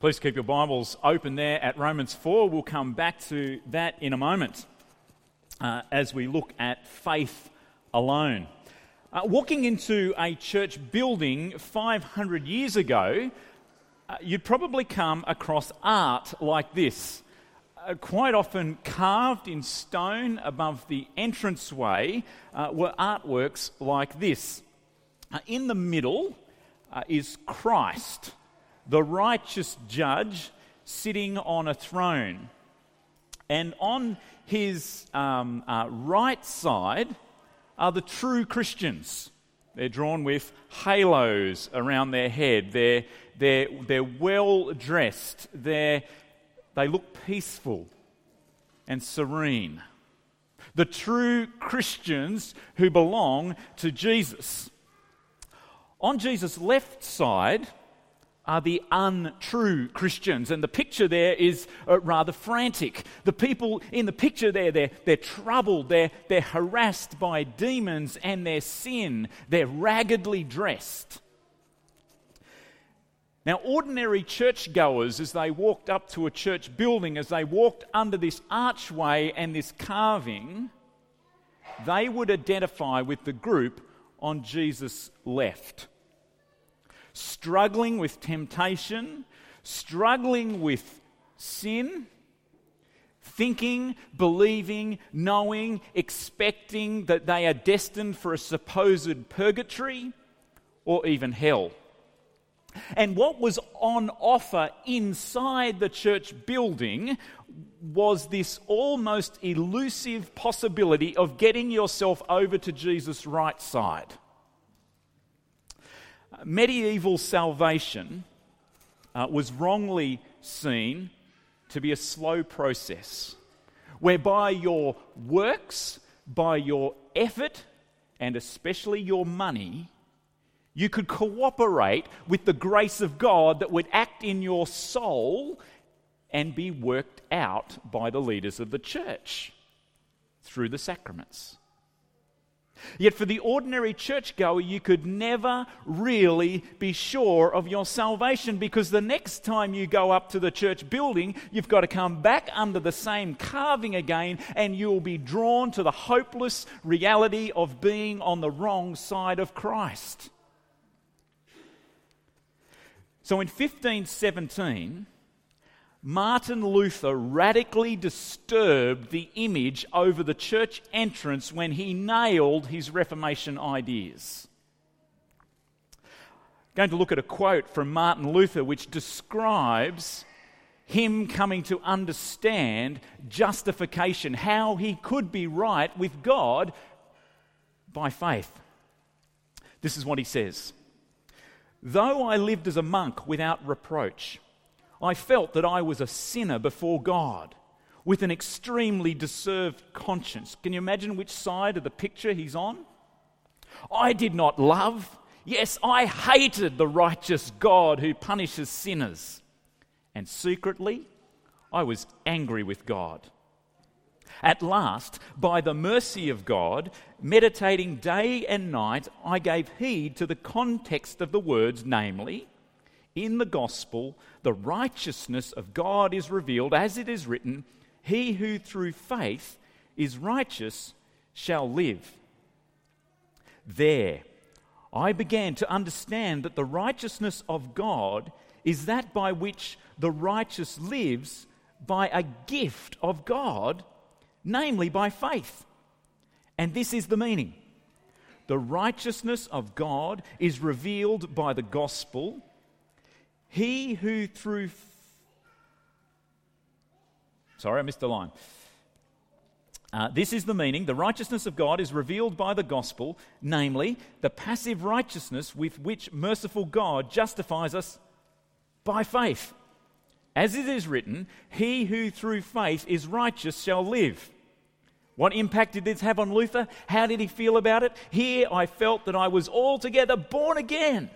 Please keep your Bibles open there at Romans 4. We'll come back to that in a moment uh, as we look at faith alone. Uh, walking into a church building 500 years ago, uh, you'd probably come across art like this. Uh, quite often carved in stone above the entranceway uh, were artworks like this. Uh, in the middle is Christ the righteous judge sitting on a throne. And on his um, uh, right side are the true Christians. They're drawn with halos around their head. They're, they're, they're well dressed. They're, they look peaceful and serene. The true Christians who belong to Jesus. On Jesus' left side are the untrue Christians. And the picture there is uh, rather frantic. The people in the picture there, they're, they're troubled, they're, they're harassed by demons and their sin, they're raggedly dressed. Now, ordinary churchgoers, as they walked up to a church building, as they walked under this archway and this carving, they would identify with the group on Jesus' left struggling with temptation, struggling with sin, thinking, believing, knowing, expecting that they are destined for a supposed purgatory or even hell. And what was on offer inside the church building was this almost elusive possibility of getting yourself over to Jesus' right side medieval salvation uh, was wrongly seen to be a slow process whereby your works, by your effort, and especially your money, you could cooperate with the grace of God that would act in your soul and be worked out by the leaders of the church through the sacraments. Yet for the ordinary churchgoer, you could never really be sure of your salvation because the next time you go up to the church building, you've got to come back under the same carving again and you'll be drawn to the hopeless reality of being on the wrong side of Christ. So in 1517, Martin Luther radically disturbed the image over the church entrance when he nailed his Reformation ideas. I'm going to look at a quote from Martin Luther which describes him coming to understand justification, how he could be right with God by faith. This is what he says Though I lived as a monk without reproach, I felt that I was a sinner before God with an extremely deserved conscience. Can you imagine which side of the picture he's on? I did not love, yes, I hated the righteous God who punishes sinners. And secretly, I was angry with God. At last, by the mercy of God, meditating day and night, I gave heed to the context of the words, namely, in the gospel, the righteousness of God is revealed, as it is written, He who through faith is righteous shall live. There, I began to understand that the righteousness of God is that by which the righteous lives by a gift of God, namely by faith. And this is the meaning the righteousness of God is revealed by the gospel he who through. F- Sorry, I missed the line. Uh, this is the meaning. The righteousness of God is revealed by the gospel, namely, the passive righteousness with which merciful God justifies us by faith. As it is written, he who through faith is righteous shall live. What impact did this have on Luther? How did he feel about it? Here I felt that I was altogether born again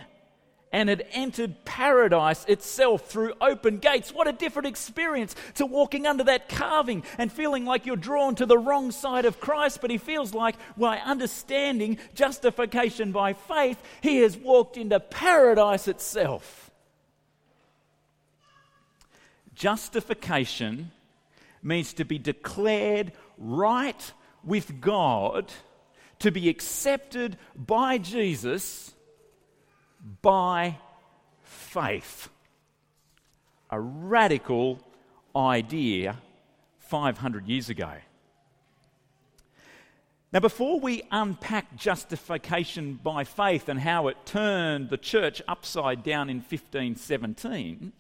and had entered paradise itself through open gates. What a different experience to walking under that carving and feeling like you're drawn to the wrong side of Christ. But he feels like, by understanding justification by faith, he has walked into paradise itself. justification means to be declared right with God, to be accepted by Jesus by faith. A radical idea 500 years ago. Now, before we unpack justification by faith and how it turned the church upside down in 1517,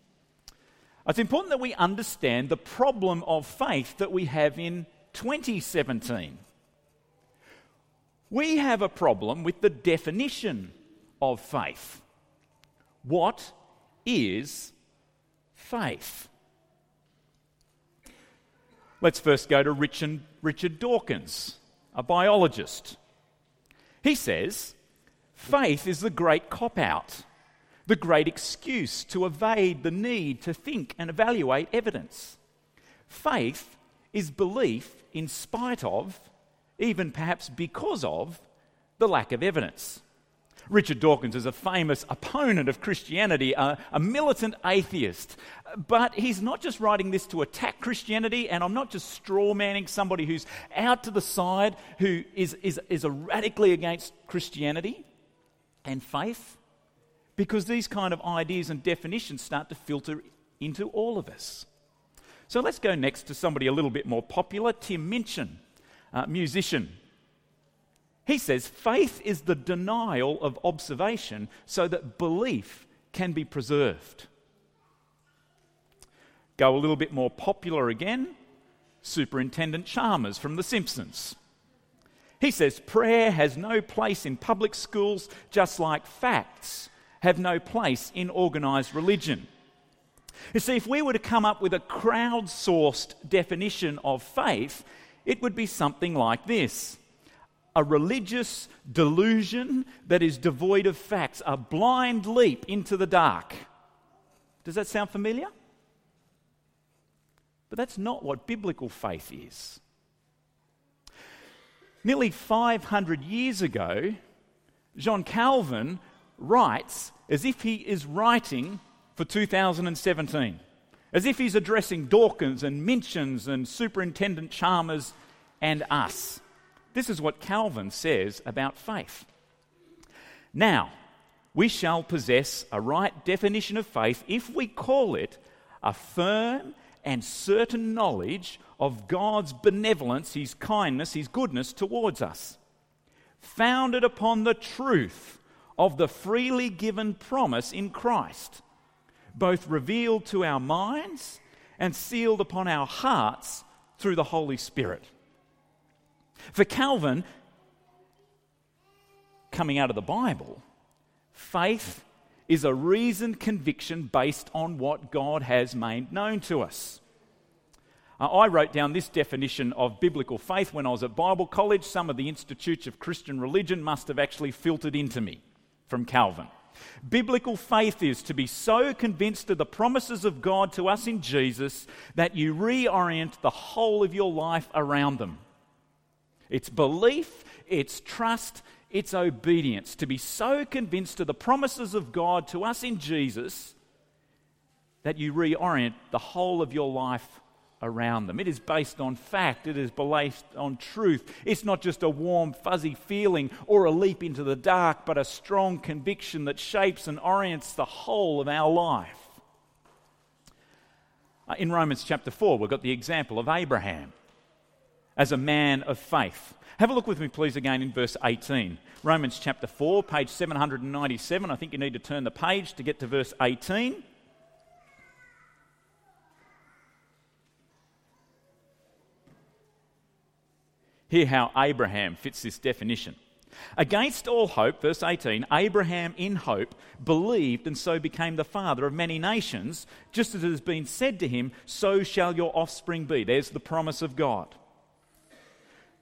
it's important that we understand the problem of faith that we have in 2017. We have a problem with the definition of faith. What is faith? Let's first go to Richard, Richard Dawkins, a biologist. He says, faith is the great cop out, the great excuse to evade the need to think and evaluate evidence. Faith is belief in spite of, even perhaps because of, the lack of evidence. Richard Dawkins is a famous opponent of Christianity, a, a, militant atheist. But he's not just writing this to attack Christianity, and I'm not just straw manning somebody who's out to the side who is, is, is radically against Christianity and faith, because these kind of ideas and definitions start to filter into all of us. So let's go next to somebody a little bit more popular, Tim Minchin, uh, musician he says faith is the denial of observation so that belief can be preserved. Go a little bit more popular again Superintendent Chalmers from The Simpsons. He says prayer has no place in public schools, just like facts have no place in organised religion. You see, if we were to come up with a crowdsourced definition of faith, it would be something like this a religious delusion that is devoid of facts, a blind leap into the dark. Does that sound familiar? But that's not what biblical faith is. Nearly 500 years ago, John Calvin writes as if he is writing for 2017, as if he's addressing Dawkins and Minchins and Superintendent Chalmers and us. This is what Calvin says about faith. Now, we shall possess a right definition of faith if we call it a firm and certain knowledge of God's benevolence, His kindness, His goodness towards us, founded upon the truth of the freely given promise in Christ, both revealed to our minds and sealed upon our hearts through the Holy Spirit. For Calvin, coming out of the Bible, faith is a reasoned conviction based on what God has made known to us. Uh, I wrote down this definition of biblical faith when I was at Bible college. Some of the Institutes of Christian Religion must have actually filtered into me from Calvin. Biblical faith is to be so convinced of the promises of God to us in Jesus that you reorient the whole of your life around them. It's belief, it's trust, it's obedience. To be so convinced of the promises of God to us in Jesus that you reorient the whole of your life around them. It is based on fact, it is based on truth. It's not just a warm, fuzzy feeling or a leap into the dark, but a strong conviction that shapes and orients the whole of our life. Uh, in Romans chapter 4, we've got the example of Abraham as a man of faith. Have a look with me, please, again in verse 18. Romans chapter 4, page 797. I think you need to turn the page to get to verse 18. Hear how Abraham fits this definition. Against all hope, verse 18, Abraham in hope believed and so became the father of many nations, just as it has been said to him, So shall your offspring be. There's the promise of God.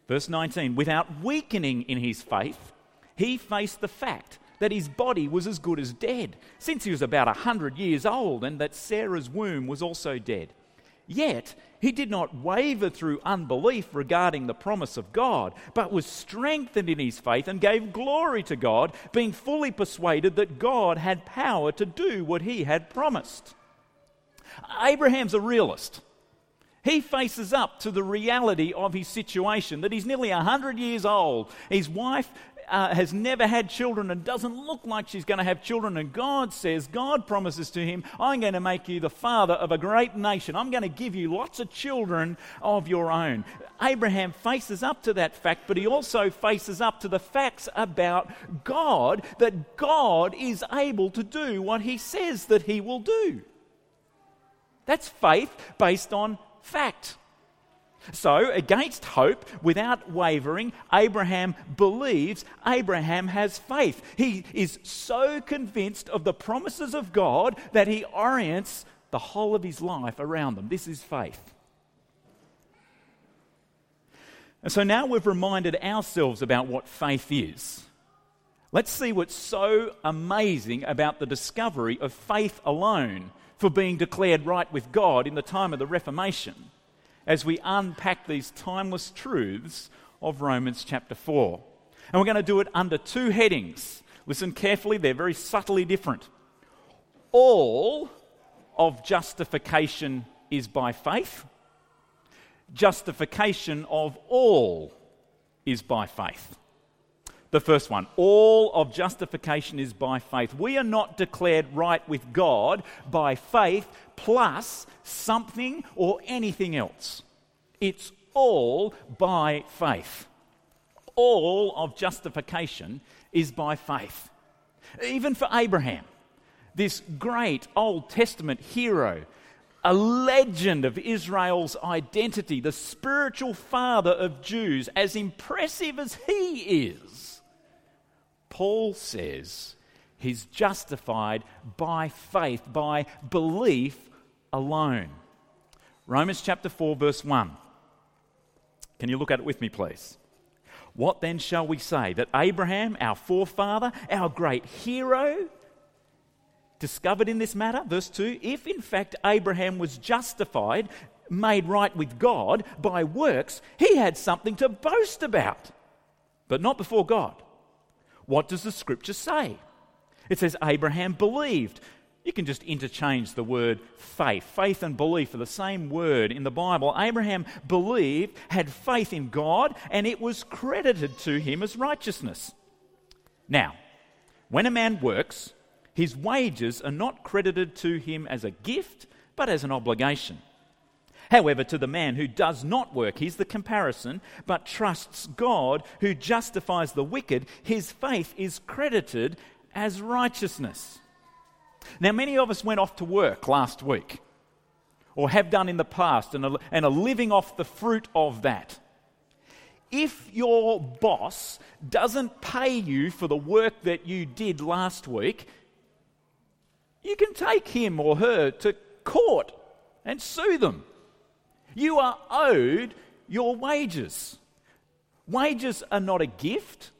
Verse 19, without weakening in his faith, he faced the fact that his body was as good as dead, since he was about a hundred years old, and that Sarah's womb was also dead. Yet he did not waver through unbelief regarding the promise of God, but was strengthened in his faith and gave glory to God, being fully persuaded that God had power to do what he had promised. Abraham's a realist. He faces up to the reality of his situation that he's nearly 100 years old. His wife uh, has never had children and doesn't look like she's going to have children. And God says, God promises to him, I'm going to make you the father of a great nation. I'm going to give you lots of children of your own. Abraham faces up to that fact, but he also faces up to the facts about God, that God is able to do what he says that he will do. That's faith based on fact. So, against hope, without wavering, Abraham believes, Abraham has faith. He is so convinced of the promises of God that he orients the whole of his life around them. This is faith. And so now we've reminded ourselves about what faith is. Let's see what's so amazing about the discovery of faith alone for being declared right with God in the time of the Reformation as we unpack these timeless truths of Romans chapter 4. And we're going to do it under two headings. Listen carefully, they're very subtly different. All of justification is by faith, justification of all is by faith. The first one, all of justification is by faith. We are not declared right with God by faith plus something or anything else. It's all by faith. All of justification is by faith. Even for Abraham, this great Old Testament hero, a legend of Israel's identity, the spiritual father of Jews, as impressive as he is Paul says he's justified by faith, by belief alone. Romans chapter 4, verse 1. Can you look at it with me, please? What then shall we say? That Abraham, our forefather, our great hero, discovered in this matter? Verse 2 If in fact Abraham was justified, made right with God by works, he had something to boast about, but not before God. What does the scripture say? It says Abraham believed. You can just interchange the word faith. Faith and belief are the same word in the Bible. Abraham believed, had faith in God, and it was credited to him as righteousness. Now, when a man works, his wages are not credited to him as a gift, but as an obligation. However, to the man who does not work, here's the comparison, but trusts God who justifies the wicked, his faith is credited as righteousness. Now, many of us went off to work last week, or have done in the past, and are, and are living off the fruit of that. If your boss doesn't pay you for the work that you did last week, you can take him or her to court and sue them. You are owed your wages. Wages are not a gift,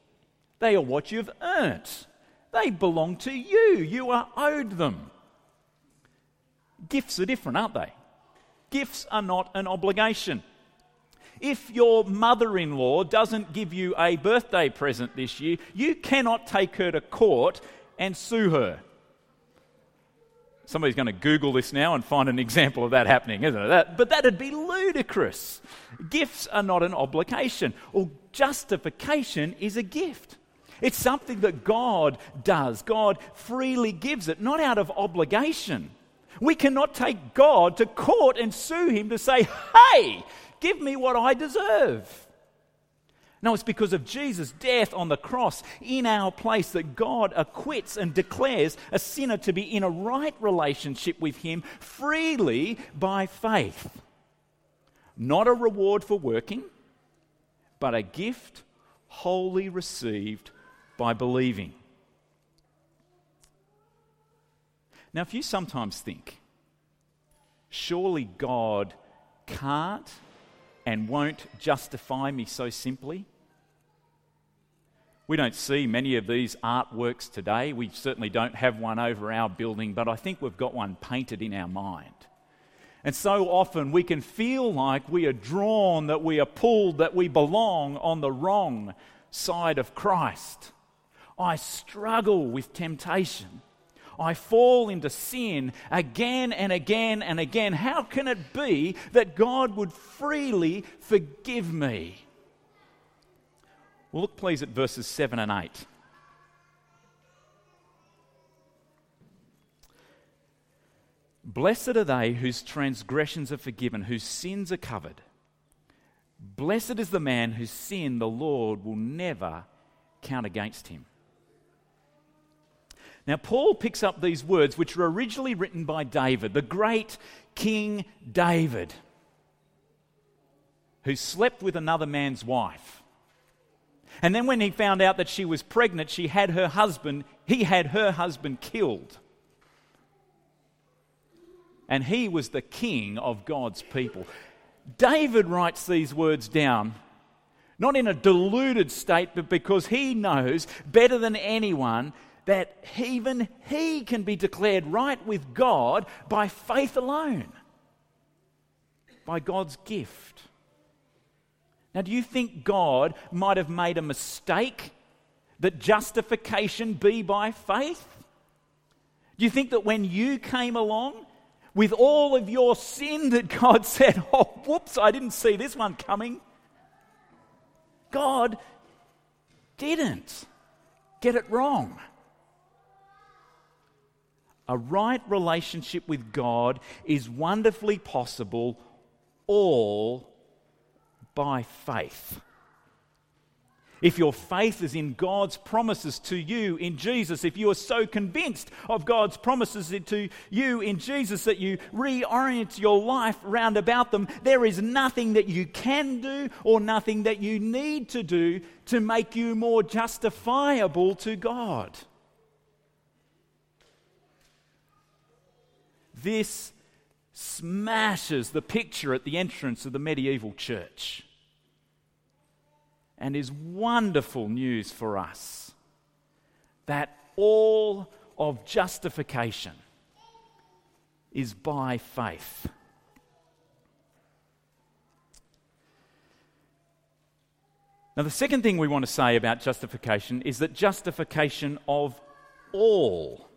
they are what you've earned. They belong to you. You are owed them. Gifts are different, aren't they? Gifts are not an obligation. If your mother in law doesn't give you a birthday present this year, you cannot take her to court and sue her. Somebody's going to Google this now and find an example of that happening, isn't it? That, but that'd be ludicrous. Gifts are not an obligation, or justification is a gift. It's something that God does. God freely gives it, not out of obligation. We cannot take God to court and sue him to say, hey, give me what I deserve. No, it's because of Jesus' death on the cross in our place that God acquits and declares a sinner to be in a right relationship with Him freely by faith. Not a reward for working, but a gift wholly received by believing. Now, if you sometimes think, surely God can't and won't justify me so simply, we don't see many of these artworks today. We certainly don't have one over our building, but I think we've got one painted in our mind. And so often we can feel like we are drawn, that we are pulled, that we belong on the wrong side of Christ. I struggle with temptation. I fall into sin again and again and again. How can it be that God would freely forgive me? Well, look, please, at verses 7 and 8. Blessed are they whose transgressions are forgiven, whose sins are covered. Blessed is the man whose sin the Lord will never count against him. Now, Paul picks up these words, which were originally written by David, the great King David, who slept with another man's wife. And then, when he found out that she was pregnant, she had her husband, he had her husband killed. And he was the king of God's people. David writes these words down, not in a deluded state, but because he knows better than anyone that even he can be declared right with God by faith alone, by God's gift. Now, do you think God might have made a mistake that justification be by faith? Do you think that when you came along with all of your sin, that God said, Oh, whoops, I didn't see this one coming? God didn't get it wrong. A right relationship with God is wonderfully possible all by faith. If your faith is in God's promises to you in Jesus, if you are so convinced of God's promises to you in Jesus that you reorient your life round about them, there is nothing that you can do or nothing that you need to do to make you more justifiable to God. This smashes the picture at the entrance of the medieval church and is wonderful news for us that all of justification is by faith. Now, the second thing we want to say about justification is that justification of all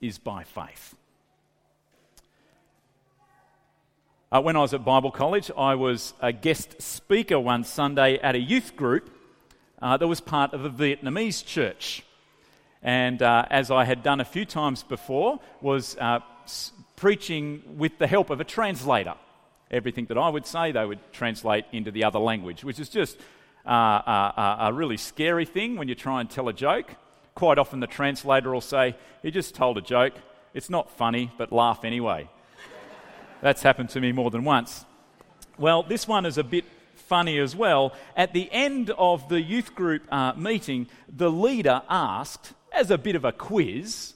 is by faith. Uh, when I was at Bible college, I was a guest speaker one Sunday at a youth group uh, that was part of a Vietnamese church. And uh, as I had done a few times before, was uh, s- preaching with the help of a translator. Everything that I would say, they would translate into the other language, which is just uh, a, a really scary thing when you try and tell a joke. Quite often, the translator will say, He just told a joke. It's not funny, but laugh anyway. That's happened to me more than once. Well, this one is a bit funny as well. At the end of the youth group uh, meeting, the leader asked, as a bit of a quiz,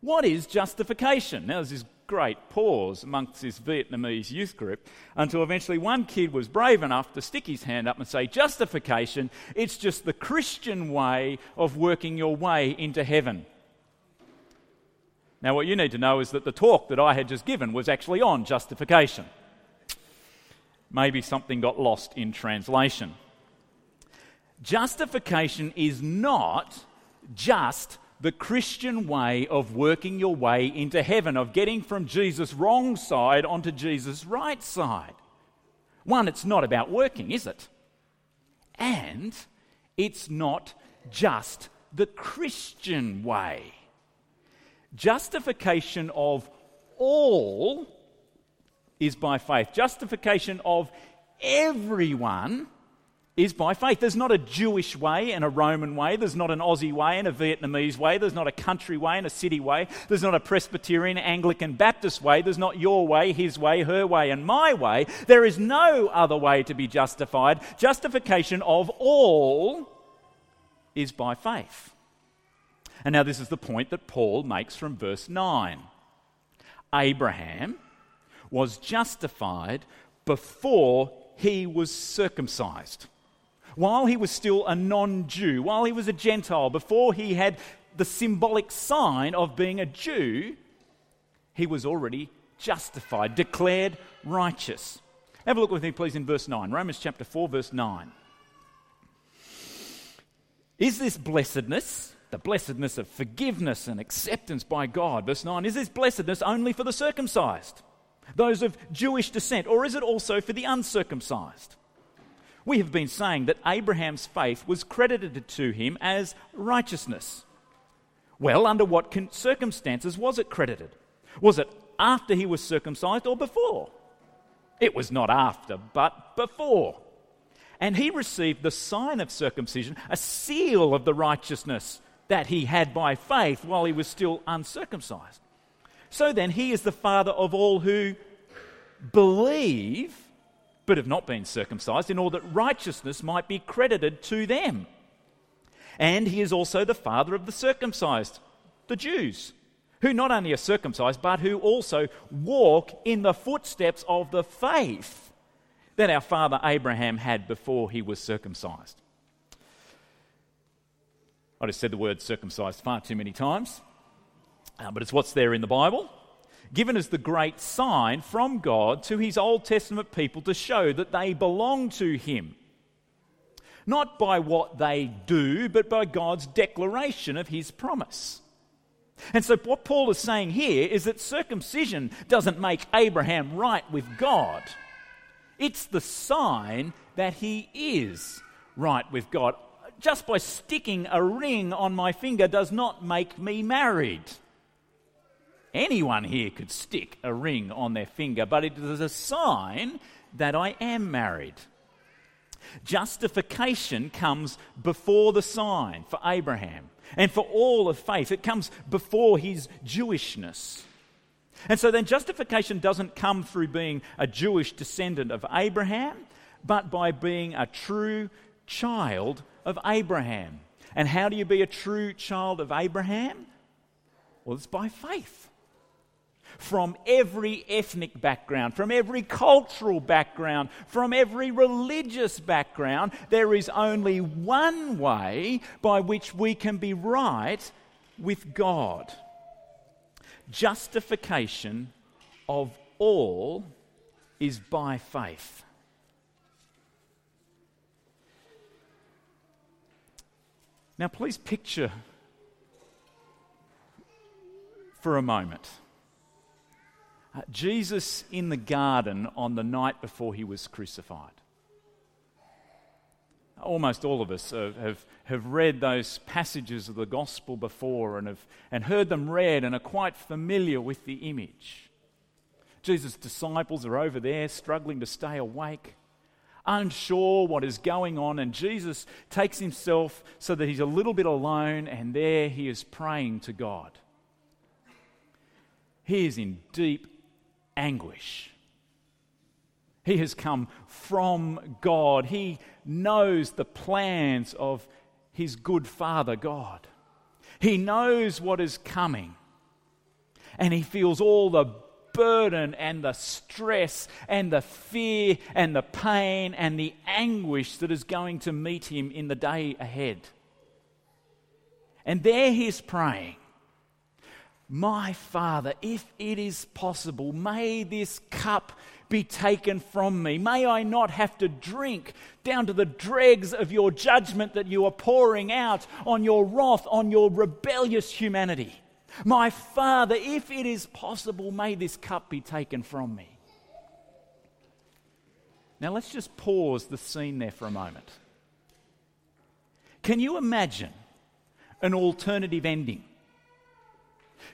what is justification? Now, there's this great pause amongst this Vietnamese youth group until eventually one kid was brave enough to stick his hand up and say, Justification, it's just the Christian way of working your way into heaven. Now, what you need to know is that the talk that I had just given was actually on justification. Maybe something got lost in translation. Justification is not just the Christian way of working your way into heaven, of getting from Jesus' wrong side onto Jesus' right side. One, it's not about working, is it? And it's not just the Christian way. Justification of all is by faith. Justification of everyone is by faith. There's not a Jewish way and a Roman way. There's not an Aussie way and a Vietnamese way. There's not a country way and a city way. There's not a Presbyterian, Anglican, Baptist way. There's not your way, his way, her way, and my way. There is no other way to be justified. Justification of all is by faith. And now, this is the point that Paul makes from verse 9. Abraham was justified before he was circumcised. While he was still a non Jew, while he was a Gentile, before he had the symbolic sign of being a Jew, he was already justified, declared righteous. Have a look with me, please, in verse 9. Romans chapter 4, verse 9. Is this blessedness? The blessedness of forgiveness and acceptance by God. Verse 9 Is this blessedness only for the circumcised, those of Jewish descent, or is it also for the uncircumcised? We have been saying that Abraham's faith was credited to him as righteousness. Well, under what circumstances was it credited? Was it after he was circumcised or before? It was not after, but before. And he received the sign of circumcision, a seal of the righteousness that he had by faith while he was still uncircumcised. So then, he is the father of all who believe but have not been circumcised, in order that righteousness might be credited to them. And he is also the father of the circumcised, the Jews, who not only are circumcised, but who also walk in the footsteps of the faith that our father Abraham had before he was circumcised. I just said the word circumcised far too many times, uh, but it's what's there in the Bible given as the great sign from God to his Old Testament people to show that they belong to him. Not by what they do, but by God's declaration of his promise. And so, what Paul is saying here is that circumcision doesn't make Abraham right with God. It's the sign that he is right with God. Just by sticking a ring on my finger does not make me married. Anyone here could stick a ring on their finger, but it is a sign that I am married. Justification comes before the sign for Abraham and for all of faith. It comes before his Jewishness. And so then justification doesn't come through being a Jewish descendant of Abraham, but by being a true child of Abraham. And how do you be a true child of Abraham? Well, it's by faith from every ethnic background, from every cultural background, from every religious background. There is only one way by which we can be right with God justification of all is by faith. Now, please picture for a moment uh, Jesus in the garden on the night before he was crucified. Almost all of us have, have, have read those passages of the gospel before and have and heard them read and are quite familiar with the image. Jesus' disciples are over there struggling to stay awake, unsure what is going on, and Jesus takes himself so that he's a little bit alone, and there he is praying to God. He is in deep anguish. He has come from God. He knows the plans of his good Father God. He knows what is coming. And he feels all the burden and the stress and the fear and the pain and the anguish that is going to meet him in the day ahead. And there he's praying. My Father, if it is possible, may this cup be taken from me. May I not have to drink down to the dregs of your judgment that you are pouring out on your wrath, on your rebellious humanity. My Father, if it is possible, may this cup be taken from me. Now let's just pause the scene there for a moment. Can you imagine an alternative ending?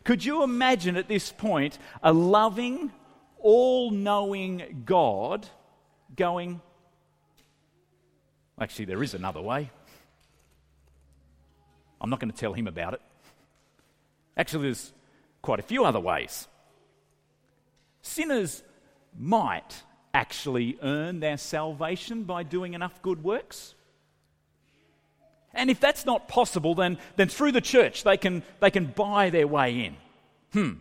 Could you imagine at this point a loving, all knowing God going, actually, there is another way. I'm not going to tell him about it. Actually, there's quite a few other ways. Sinners might actually earn their salvation by doing enough good works. And if that's not possible, then, then through the church they can, they can buy their way in. Hmm.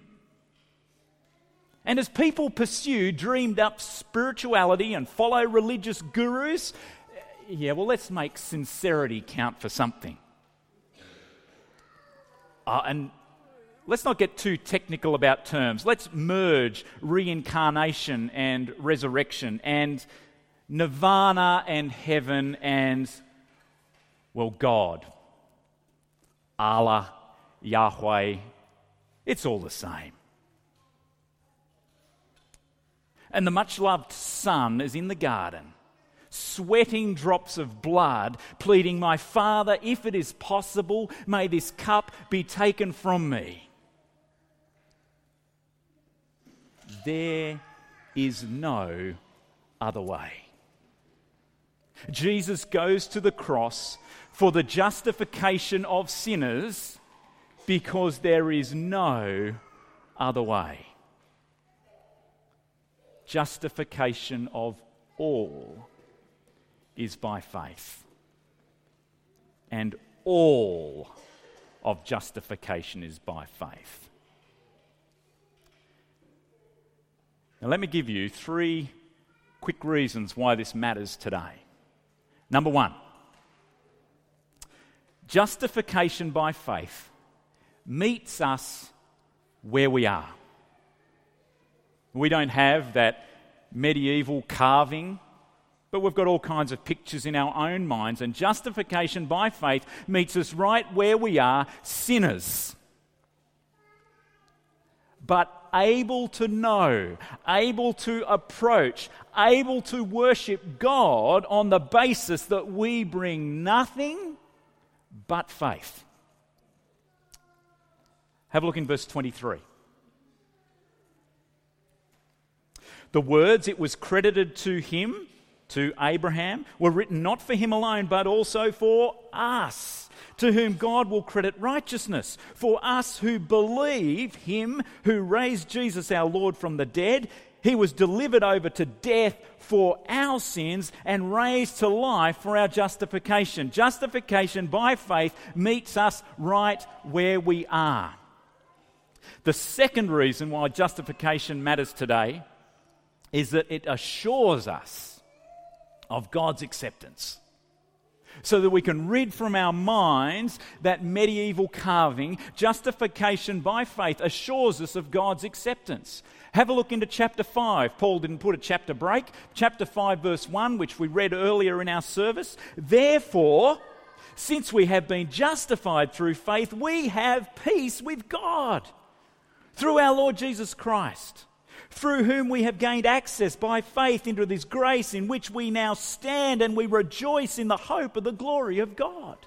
And as people pursue dreamed up spirituality and follow religious gurus, yeah, well, let's make sincerity count for something. Uh, and let's not get too technical about terms. Let's merge reincarnation and resurrection and nirvana and heaven and well, God. Allah, Yahweh, it's all the same. And the much loved son is in the garden, sweating drops of blood, pleading, My father, if it is possible, may this cup be taken from me. There is no other way. Jesus goes to the cross for the justification of sinners because there is no other way. Justification of all is by faith. And all of justification is by faith. Now, let me give you three quick reasons why this matters today. Number one, justification by faith meets us where we are. We don't have that medieval carving, but we've got all kinds of pictures in our own minds, and justification by faith meets us right where we are, sinners. But able to know, able to approach, able to worship God on the basis that we bring nothing but faith. Have a look in verse 23. The words, it was credited to him, to Abraham, were written not for him alone, but also for us, to whom God will credit righteousness. For us who believe him who raised Jesus our Lord from the dead, he was delivered over to death for our sins and raised to life for our justification. Justification by faith meets us right where we are. The second reason why justification matters today is that it assures us of God's acceptance. So that we can rid from our minds that medieval carving, justification by faith assures us of God's acceptance. Have a look into chapter 5. Paul didn't put a chapter break. Chapter 5, verse 1, which we read earlier in our service. Therefore, since we have been justified through faith, we have peace with God through our Lord Jesus Christ, through whom we have gained access by faith into this grace in which we now stand and we rejoice in the hope of the glory of God.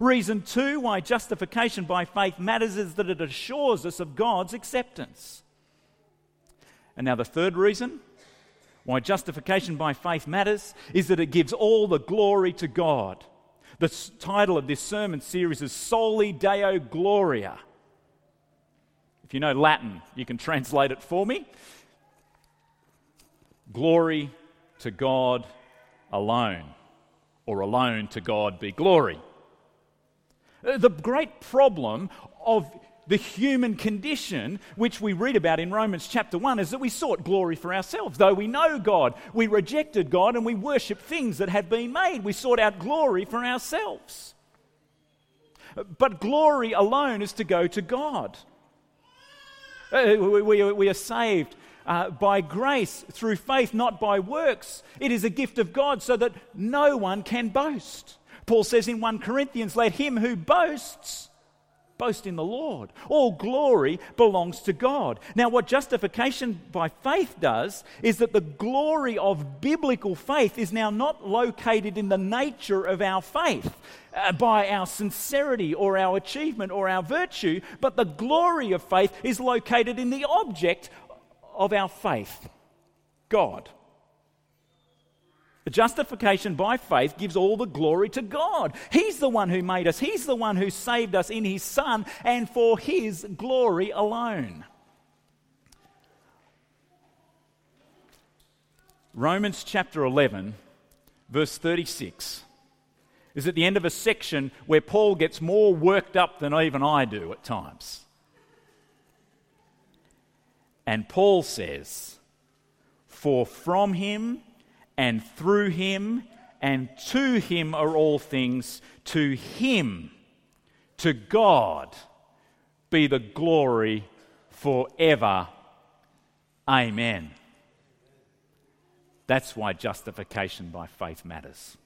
Reason two why justification by faith matters is that it assures us of God's acceptance. And now, the third reason why justification by faith matters is that it gives all the glory to God. The title of this sermon series is Soli Deo Gloria you know Latin, you can translate it for me. Glory to God alone, or alone to God be glory. Uh, the great problem of the human condition, which we read about in Romans chapter 1, is that we sought glory for ourselves. Though we know God, we rejected God and we worship things that have been made. We sought out glory for ourselves. But glory alone is to go to God. Uh, we, we, we are saved uh, by grace through faith, not by works. It is a gift of God so that no one can boast. Paul says in 1 Corinthians, Let him who boasts boast in the Lord. All glory belongs to God. Now, what justification by faith does is that the glory of biblical faith is now not located in the nature of our faith. Uh, by our sincerity or our achievement or our virtue, but the glory of faith is located in the object of our faith God. Justification by faith gives all the glory to God. He's the one who made us, He's the one who saved us in His Son, and for His glory alone. Romans chapter 11, verse 36, is at the end of a section where Paul gets more worked up than even I do at times. And Paul says, For from him and through him and to him are all things. To him, to God, be the glory forever. Amen. That's why justification by faith matters.